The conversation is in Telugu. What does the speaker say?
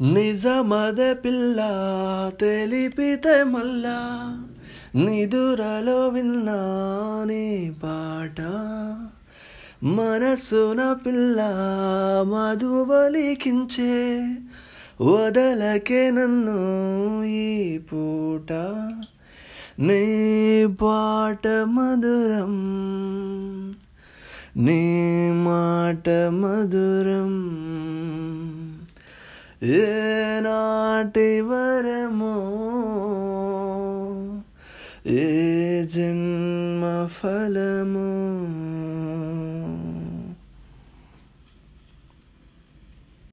నిజమద పిల్ల తెలిపితే మళ్ళా. నిదురలో విన్నాని పాట. మనసున పిల్ల మధువలికించే వదలకే నన్ను ఈ పూట. నీ పాట మధురం నీ మాట మధురం. ഏനാട്ടി വരമോ ഏ ജന്മഫലമോ?